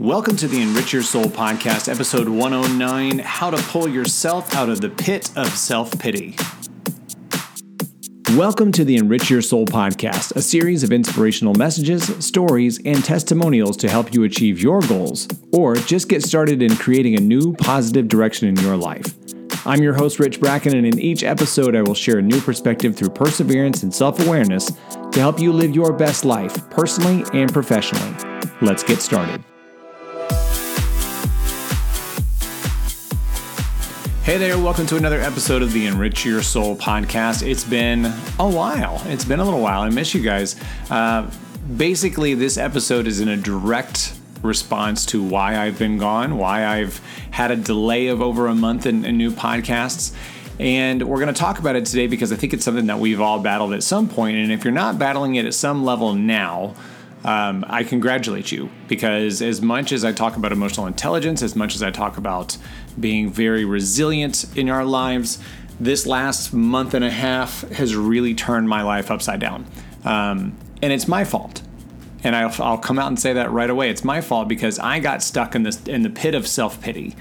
Welcome to the Enrich Your Soul podcast, episode 109 How to Pull Yourself Out of the Pit of Self Pity. Welcome to the Enrich Your Soul podcast, a series of inspirational messages, stories, and testimonials to help you achieve your goals or just get started in creating a new positive direction in your life. I'm your host, Rich Bracken, and in each episode, I will share a new perspective through perseverance and self awareness to help you live your best life, personally and professionally. Let's get started. Hey there, welcome to another episode of the Enrich Your Soul podcast. It's been a while. It's been a little while. I miss you guys. Uh, basically, this episode is in a direct response to why I've been gone, why I've had a delay of over a month in, in new podcasts. And we're going to talk about it today because I think it's something that we've all battled at some point. And if you're not battling it at some level now, um, I congratulate you because as much as I talk about emotional intelligence, as much as I talk about being very resilient in our lives, this last month and a half has really turned my life upside down. Um, and it's my fault. And I'll, I'll, come out and say that right away. It's my fault because I got stuck in this in the pit of self pity,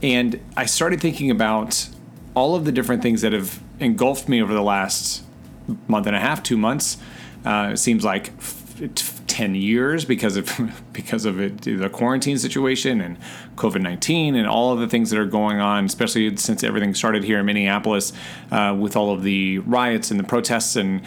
and I started thinking about all of the different things that have engulfed me over the last month and a half, two months. Uh, it seems like 10 years because of because of it, the quarantine situation and COVID-19 and all of the things that are going on, especially since everything started here in Minneapolis uh, with all of the riots and the protests and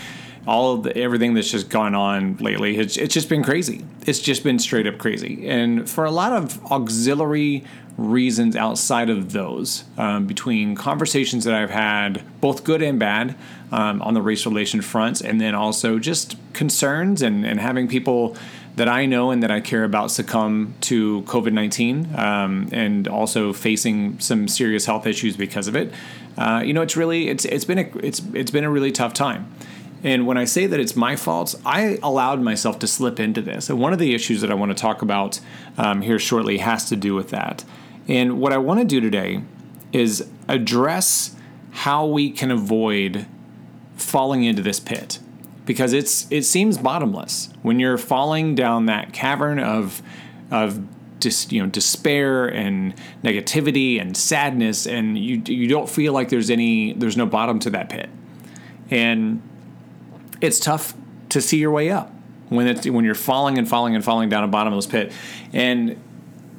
all of the, everything that's just gone on lately. It's, it's just been crazy. It's just been straight up crazy. And for a lot of auxiliary reasons outside of those, um, between conversations that I've had, both good and bad, um, on the race relation fronts, and then also just concerns and, and having people that I know and that I care about succumb to COVID 19 um, and also facing some serious health issues because of it. Uh, you know, it's really it's it's been a it's it's been a really tough time. And when I say that it's my fault, I allowed myself to slip into this. And one of the issues that I want to talk about um, here shortly has to do with that. And what I want to do today is address how we can avoid falling into this pit because it's it seems bottomless when you're falling down that cavern of of dis, you know despair and negativity and sadness and you you don't feel like there's any there's no bottom to that pit and it's tough to see your way up when it's when you're falling and falling and falling down a bottomless pit and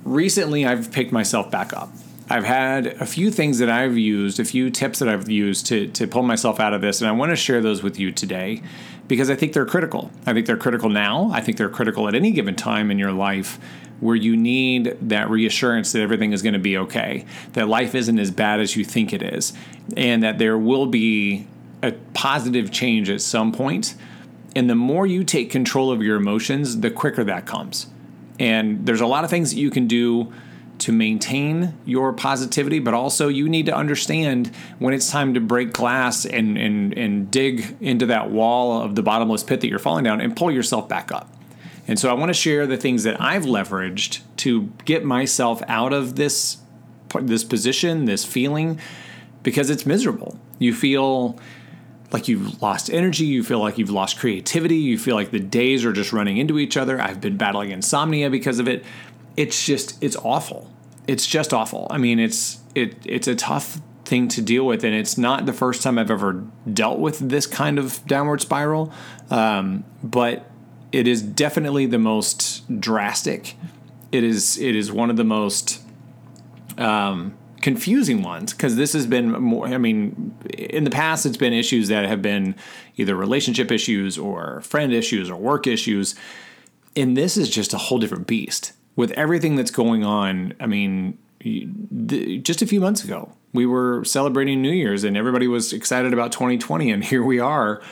recently I've picked myself back up I've had a few things that I've used, a few tips that I've used to, to pull myself out of this, and I want to share those with you today because I think they're critical. I think they're critical now. I think they're critical at any given time in your life where you need that reassurance that everything is going to be okay, that life isn't as bad as you think it is, and that there will be a positive change at some point. And the more you take control of your emotions, the quicker that comes. And there's a lot of things that you can do to maintain your positivity, but also you need to understand when it's time to break glass and, and, and dig into that wall of the bottomless pit that you're falling down and pull yourself back up. And so I want to share the things that I've leveraged to get myself out of this this position, this feeling because it's miserable. You feel like you've lost energy, you feel like you've lost creativity, you feel like the days are just running into each other. I've been battling insomnia because of it it's just it's awful. It's just awful. I mean, it's it it's a tough thing to deal with, and it's not the first time I've ever dealt with this kind of downward spiral. Um, but it is definitely the most drastic. It is it is one of the most um, confusing ones because this has been more. I mean, in the past, it's been issues that have been either relationship issues or friend issues or work issues, and this is just a whole different beast with everything that's going on, I mean, just a few months ago, we were celebrating New Year's and everybody was excited about 2020, and here we are.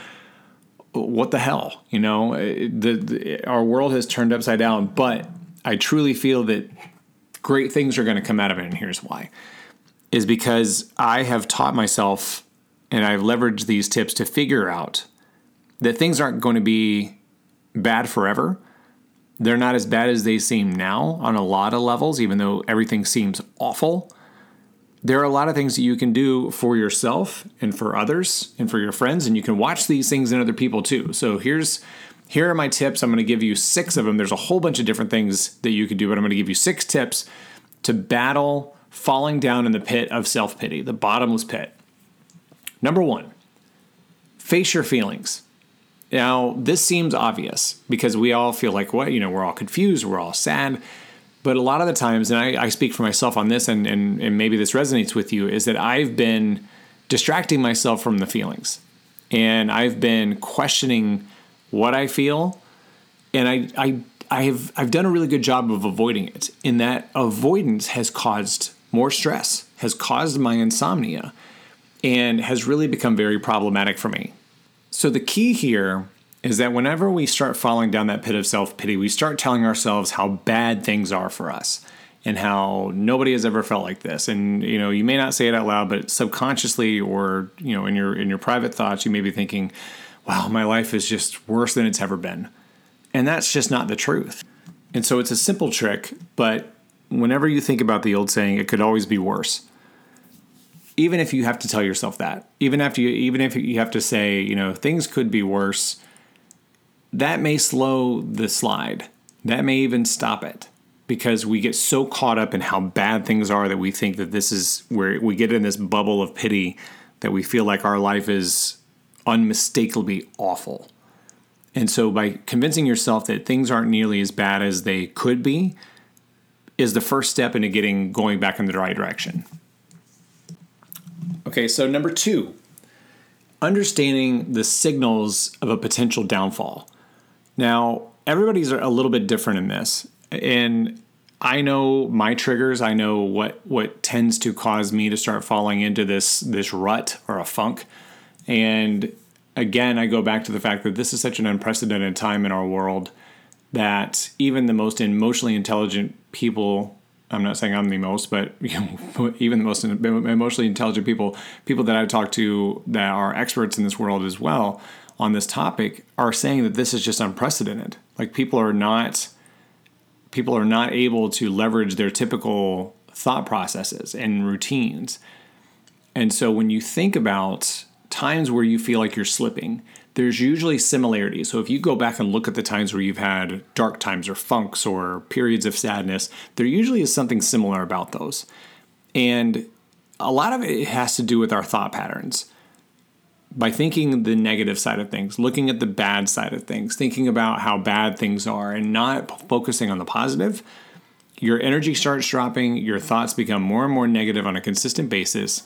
What the hell? You know, uh, the, the our world has turned upside down, but I truly feel that great things are going to come out of it, and here's why: is because I have taught myself and I've leveraged these tips to figure out that things aren't going to be bad forever they're not as bad as they seem now on a lot of levels, even though everything seems awful. There are a lot of things that you can do for yourself and for others and for your friends, and you can watch these things in other people too. So here's Here are my tips. I'm going to give you six of them. There's a whole bunch of different things that you could do, but I'm going to give you six tips to battle falling down in the pit of self pity, the bottomless pit. Number one, face your feelings. Now, this seems obvious because we all feel like, what, you know, we're all confused, we're all sad. But a lot of the times, and I, I speak for myself on this, and, and, and maybe this resonates with you, is that I've been distracting myself from the feelings. And I've been questioning what I feel. And I, I, I have, I've done a really good job of avoiding it. In that avoidance has caused more stress, has caused my insomnia, and has really become very problematic for me. So the key here is that whenever we start falling down that pit of self pity, we start telling ourselves how bad things are for us and how nobody has ever felt like this. And you know, you may not say it out loud, but subconsciously or you know, in your in your private thoughts, you may be thinking, "Wow, my life is just worse than it's ever been." And that's just not the truth. And so it's a simple trick, but whenever you think about the old saying, it could always be worse even if you have to tell yourself that, even after you, even if you have to say, you know, things could be worse, that may slow the slide. That may even stop it because we get so caught up in how bad things are that we think that this is where we get in this bubble of pity that we feel like our life is unmistakably awful. And so by convincing yourself that things aren't nearly as bad as they could be is the first step into getting going back in the right direction. Okay, so number two, understanding the signals of a potential downfall. Now, everybody's a little bit different in this, and I know my triggers. I know what what tends to cause me to start falling into this this rut or a funk, and again, I go back to the fact that this is such an unprecedented time in our world that even the most emotionally intelligent people I'm not saying I'm the most, but you know, even the most emotionally intelligent people, people that I've talked to that are experts in this world as well on this topic, are saying that this is just unprecedented. Like people are not people are not able to leverage their typical thought processes and routines. And so when you think about times where you feel like you're slipping, there's usually similarities. So if you go back and look at the times where you've had dark times or funks or periods of sadness, there usually is something similar about those. And a lot of it has to do with our thought patterns. By thinking the negative side of things, looking at the bad side of things, thinking about how bad things are, and not focusing on the positive, your energy starts dropping, your thoughts become more and more negative on a consistent basis,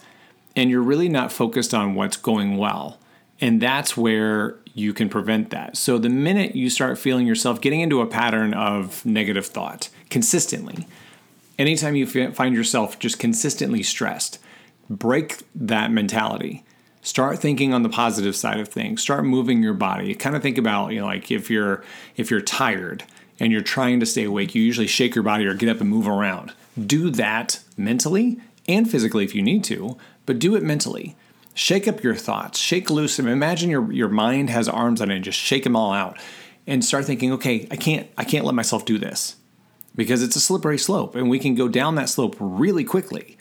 and you're really not focused on what's going well. And that's where you can prevent that. So the minute you start feeling yourself getting into a pattern of negative thought consistently, anytime you find yourself just consistently stressed, break that mentality. Start thinking on the positive side of things. Start moving your body. Kind of think about, you know, like if you're if you're tired and you're trying to stay awake, you usually shake your body or get up and move around. Do that mentally and physically if you need to, but do it mentally Shake up your thoughts, shake loose them. Imagine your, your mind has arms on it and just shake them all out and start thinking, okay, I can't I can't let myself do this because it's a slippery slope and we can go down that slope really quickly.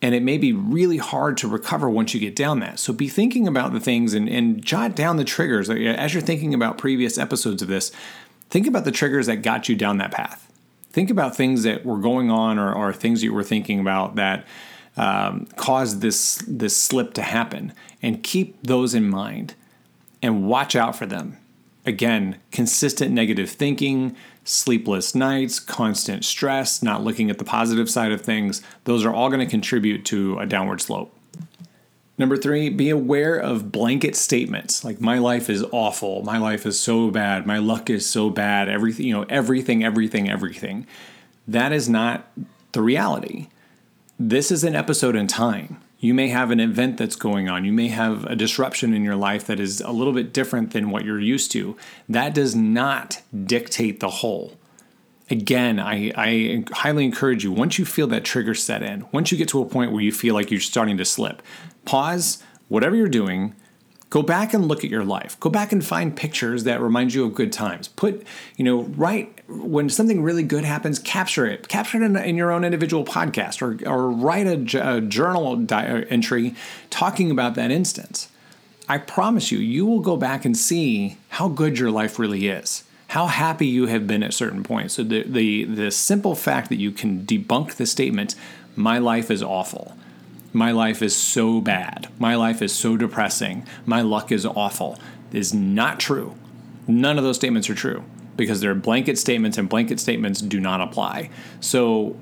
And it may be really hard to recover once you get down that. So be thinking about the things and, and jot down the triggers. As you're thinking about previous episodes of this, think about the triggers that got you down that path. Think about things that were going on or, or things you were thinking about that um, caused this this slip to happen, and keep those in mind, and watch out for them. Again, consistent negative thinking, sleepless nights, constant stress, not looking at the positive side of things, those are all going to contribute to a downward slope. Number three, be aware of blanket statements. Like my life is awful, my life is so bad, my luck is so bad, everything, you know, everything, everything, everything. That is not the reality this is an episode in time. You may have an event that's going on. You may have a disruption in your life that is a little bit different than what you're used to. That does not dictate the whole. Again, I, I highly encourage you, once you feel that trigger set in, once you get to a point where you feel like you're starting to slip, pause whatever you're doing, Go back and look at your life. Go back and find pictures that remind you of good times. Put, you know, write when something really good happens, capture it. Capture it in, in your own individual podcast or, or write a, a journal di- uh, entry talking about that instance. I promise you, you will go back and see how good your life really is, how happy you have been at certain points. So the the the simple fact that you can debunk the statement, "My life is awful." My life is so bad. My life is so depressing. My luck is awful. Is not true. None of those statements are true because they're blanket statements and blanket statements do not apply. So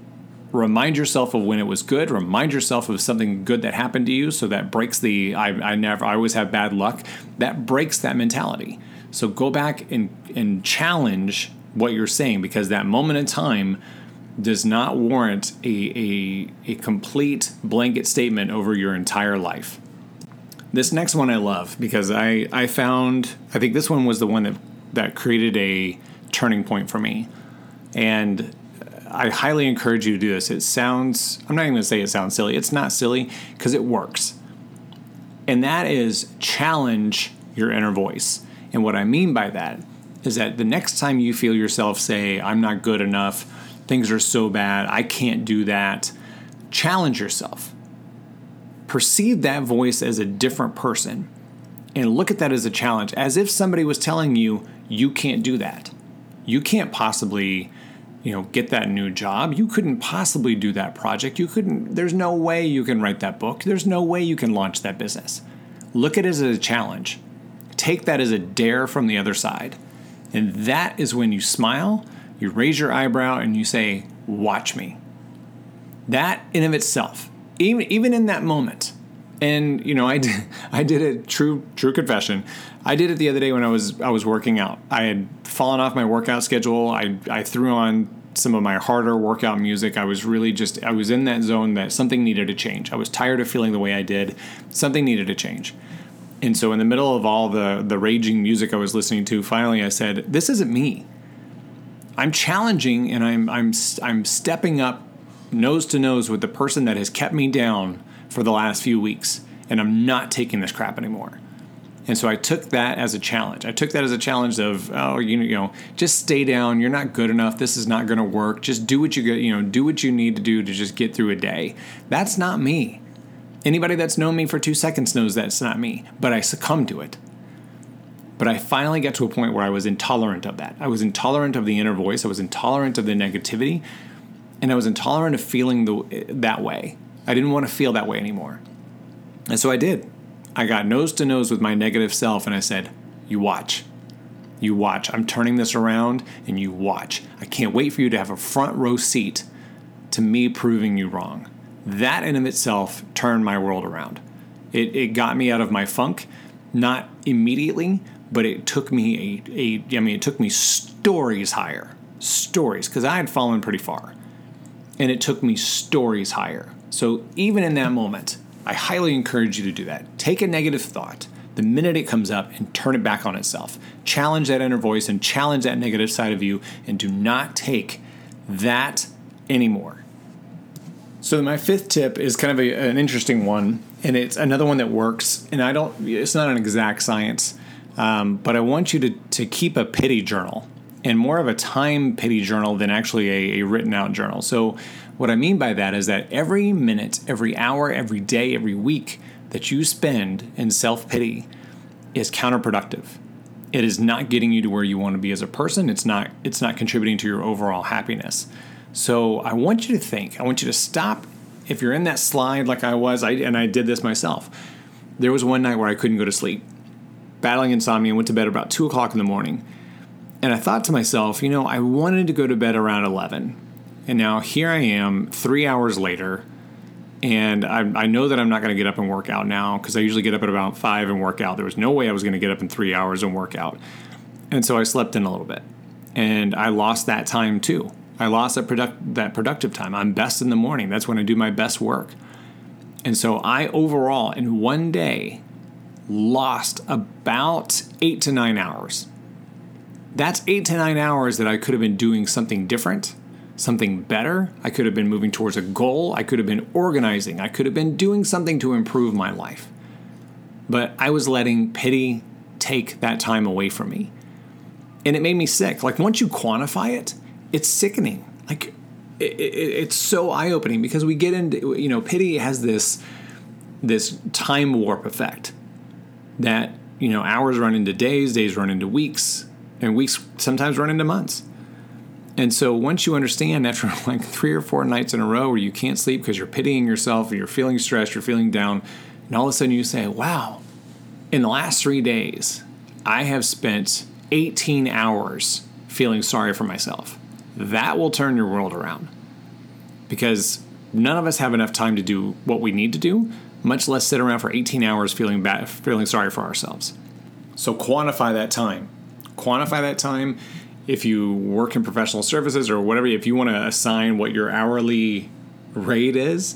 remind yourself of when it was good remind yourself of something good that happened to you so that breaks the i, I never i always have bad luck that breaks that mentality so go back and and challenge what you're saying because that moment in time does not warrant a, a, a complete blanket statement over your entire life this next one i love because i i found i think this one was the one that that created a turning point for me and I highly encourage you to do this. It sounds, I'm not even to say it sounds silly. It's not silly because it works. And that is challenge your inner voice. And what I mean by that is that the next time you feel yourself say, I'm not good enough, things are so bad, I can't do that, challenge yourself. Perceive that voice as a different person and look at that as a challenge, as if somebody was telling you, you can't do that. You can't possibly you know get that new job. You couldn't possibly do that project. You couldn't there's no way you can write that book. There's no way you can launch that business. Look at it as a challenge. Take that as a dare from the other side. And that is when you smile you raise your eyebrow and you say watch me that in of itself even even in that moment and you know I did, I did a true true confession I did it the other day when I was I was working out I had fallen off my workout schedule I I threw on some of my harder workout music. I was really just, I was in that zone that something needed to change. I was tired of feeling the way I did. Something needed to change. And so, in the middle of all the, the raging music I was listening to, finally I said, This isn't me. I'm challenging and I'm, I'm, I'm stepping up nose to nose with the person that has kept me down for the last few weeks. And I'm not taking this crap anymore. And so I took that as a challenge. I took that as a challenge of, oh, you, know, just stay down. You're not good enough. This is not going to work. Just do what you you know, do what you need to do to just get through a day. That's not me. Anybody that's known me for two seconds knows that's not me, but I succumb to it. But I finally got to a point where I was intolerant of that. I was intolerant of the inner voice. I was intolerant of the negativity, and I was intolerant of feeling the, that way. I didn't want to feel that way anymore. And so I did. I got nose to nose with my negative self and I said, You watch. You watch. I'm turning this around and you watch. I can't wait for you to have a front row seat to me proving you wrong. That in of itself turned my world around. It, it got me out of my funk, not immediately, but it took me a, a I mean, it took me stories higher. Stories, because I had fallen pretty far. And it took me stories higher. So even in that moment, I highly encourage you to do that. Take a negative thought the minute it comes up and turn it back on itself. Challenge that inner voice and challenge that negative side of you and do not take that anymore. So my fifth tip is kind of a, an interesting one, and it's another one that works. And I don't, it's not an exact science, um, but I want you to to keep a pity journal and more of a time pity journal than actually a, a written out journal. So what I mean by that is that every minute, every hour, every day, every week that you spend in self pity is counterproductive. It is not getting you to where you want to be as a person. It's not it's not contributing to your overall happiness. So I want you to think. I want you to stop. If you're in that slide like I was, I, and I did this myself. There was one night where I couldn't go to sleep, battling insomnia. Went to bed about two o'clock in the morning, and I thought to myself, you know, I wanted to go to bed around eleven and now here I am three hours later, and I, I know that I'm not going to get up and work out now because I usually get up at about five and work out. There was no way I was going to get up in three hours and work out. And so I slept in a little bit, and I lost that time too. I lost that, product, that productive time. I'm best in the morning. That's when I do my best work. And so I overall, in one day, lost about eight to nine hours. That's eight to nine hours that I could have been doing something different something better. I could have been moving towards a goal. I could have been organizing. I could have been doing something to improve my life. But I was letting pity take that time away from me. And it made me sick. Like once you quantify it, it's sickening. Like it, it, it's so eye opening because we get into, you know, pity has this this time warp effect. That you know hours run into days, days run into weeks, and weeks sometimes run into months. And so once you understand after like three or four nights in a row where you can't sleep because you're pitying yourself, or you're feeling stressed, you're feeling down, and all of a sudden you say, "Wow, in the last three days, I have spent 18 hours feeling sorry for myself." That will turn your world around because none of us have enough time to do what we need to do, much less sit around for 18 hours feeling bad, feeling sorry for ourselves. So quantify that time. Quantify that time. If you work in professional services or whatever, if you want to assign what your hourly rate is,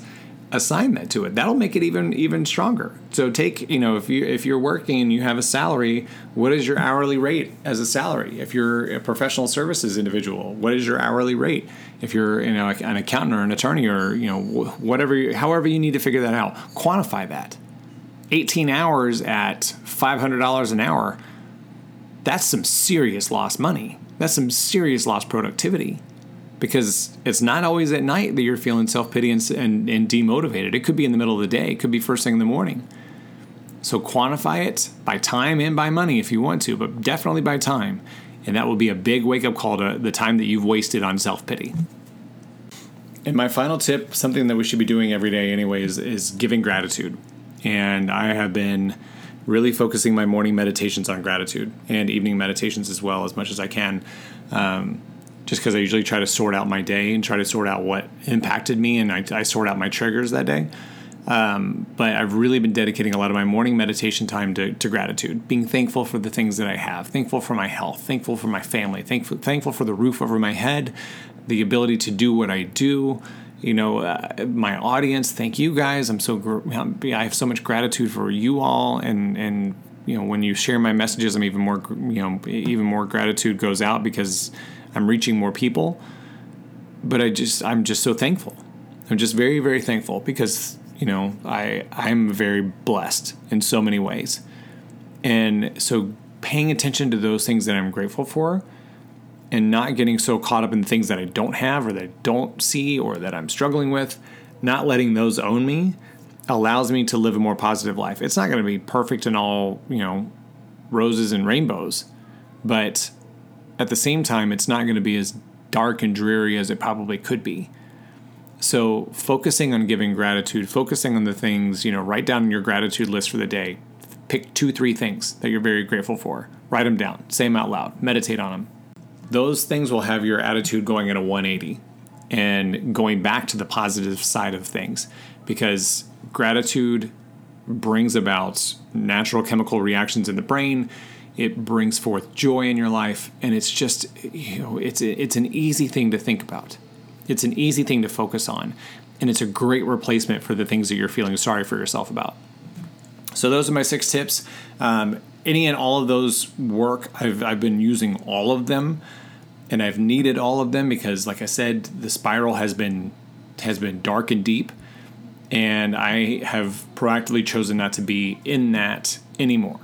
assign that to it. That'll make it even even stronger. So take, you know, if you if you're working and you have a salary, what is your hourly rate as a salary? If you're a professional services individual, what is your hourly rate? If you're, you know, an accountant or an attorney or, you know, whatever however you need to figure that out, quantify that. 18 hours at $500 an hour, that's some serious lost money. That's some serious lost productivity because it's not always at night that you're feeling self pity and, and, and, demotivated. It could be in the middle of the day, it could be first thing in the morning. So quantify it by time and by money if you want to, but definitely by time. And that will be a big wake up call to the time that you've wasted on self pity. And my final tip, something that we should be doing every day, anyways, is giving gratitude. And I have been really focusing my morning meditations on gratitude and evening meditations as well, as much as I can. Um, just because I usually try to sort out my day and try to sort out what impacted me, and I, I sort out my triggers that day. Um, but I've really been dedicating a lot of my morning meditation time to, to, gratitude, being thankful for the things that I have, thankful for my health, thankful for my family, thankful, thankful for the roof over my head, the ability to do what I do. You know, uh, my audience. Thank you guys. I'm so gr- I have so much gratitude for you all, and and you know when you share my messages, I'm even more you know even more gratitude goes out because I'm reaching more people. But I just I'm just so thankful. I'm just very very thankful because you know I I'm very blessed in so many ways, and so paying attention to those things that I'm grateful for, and not getting so caught up in things that I don't have or that I don't see or that I'm struggling with, not letting those own me allows me to live a more positive life. It's not going to be perfect and all, you know, roses and rainbows, but at the same time, it's not going to be as dark and dreary as it probably could be. So, focusing on giving gratitude, focusing on the things, you know, write down your gratitude list for the day. Pick two, three things that you're very grateful for. Write them down, say them out loud, meditate on them. Those things will have your attitude going at a 180 and going back to the positive side of things because gratitude brings about natural chemical reactions in the brain it brings forth joy in your life and it's just you know it's it's an easy thing to think about. It's an easy thing to focus on and it's a great replacement for the things that you're feeling sorry for yourself about. So those are my six tips. Um, any and all of those work I've, I've been using all of them and i've needed all of them because like i said the spiral has been has been dark and deep and i have proactively chosen not to be in that anymore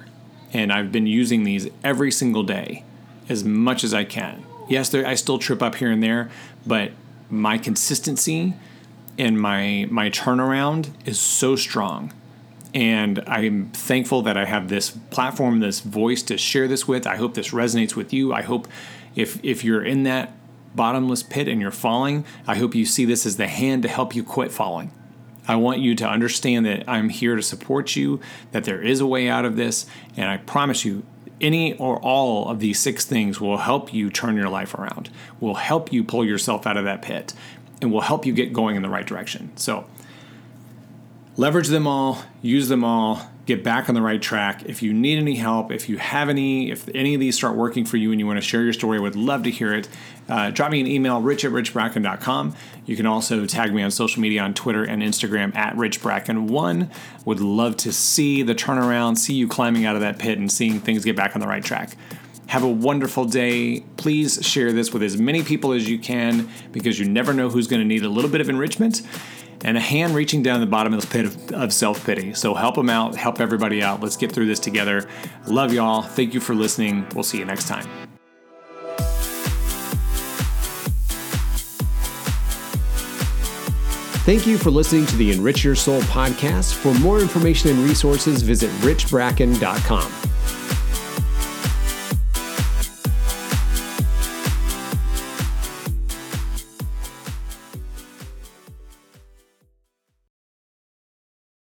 and I've been using these every single day as much as I can. Yes, I still trip up here and there, but my consistency and my my turnaround is so strong. And I'm thankful that I have this platform, this voice to share this with. I hope this resonates with you. I hope if if you're in that bottomless pit and you're falling, I hope you see this as the hand to help you quit falling. I want you to understand that I'm here to support you, that there is a way out of this, and I promise you, any or all of these six things will help you turn your life around, will help you pull yourself out of that pit, and will help you get going in the right direction. So, leverage them all, use them all, get back on the right track. If you need any help, if you have any, if any of these start working for you and you want to share your story, I would love to hear it. Uh, drop me an email, rich at richbracken.com. You can also tag me on social media on Twitter and Instagram at richbracken1. Would love to see the turnaround, see you climbing out of that pit and seeing things get back on the right track. Have a wonderful day. Please share this with as many people as you can because you never know who's going to need a little bit of enrichment and a hand reaching down the bottom of the pit of, of self pity. So help them out, help everybody out. Let's get through this together. Love y'all. Thank you for listening. We'll see you next time. Thank you for listening to the Enrich Your Soul podcast. For more information and resources, visit richbracken.com.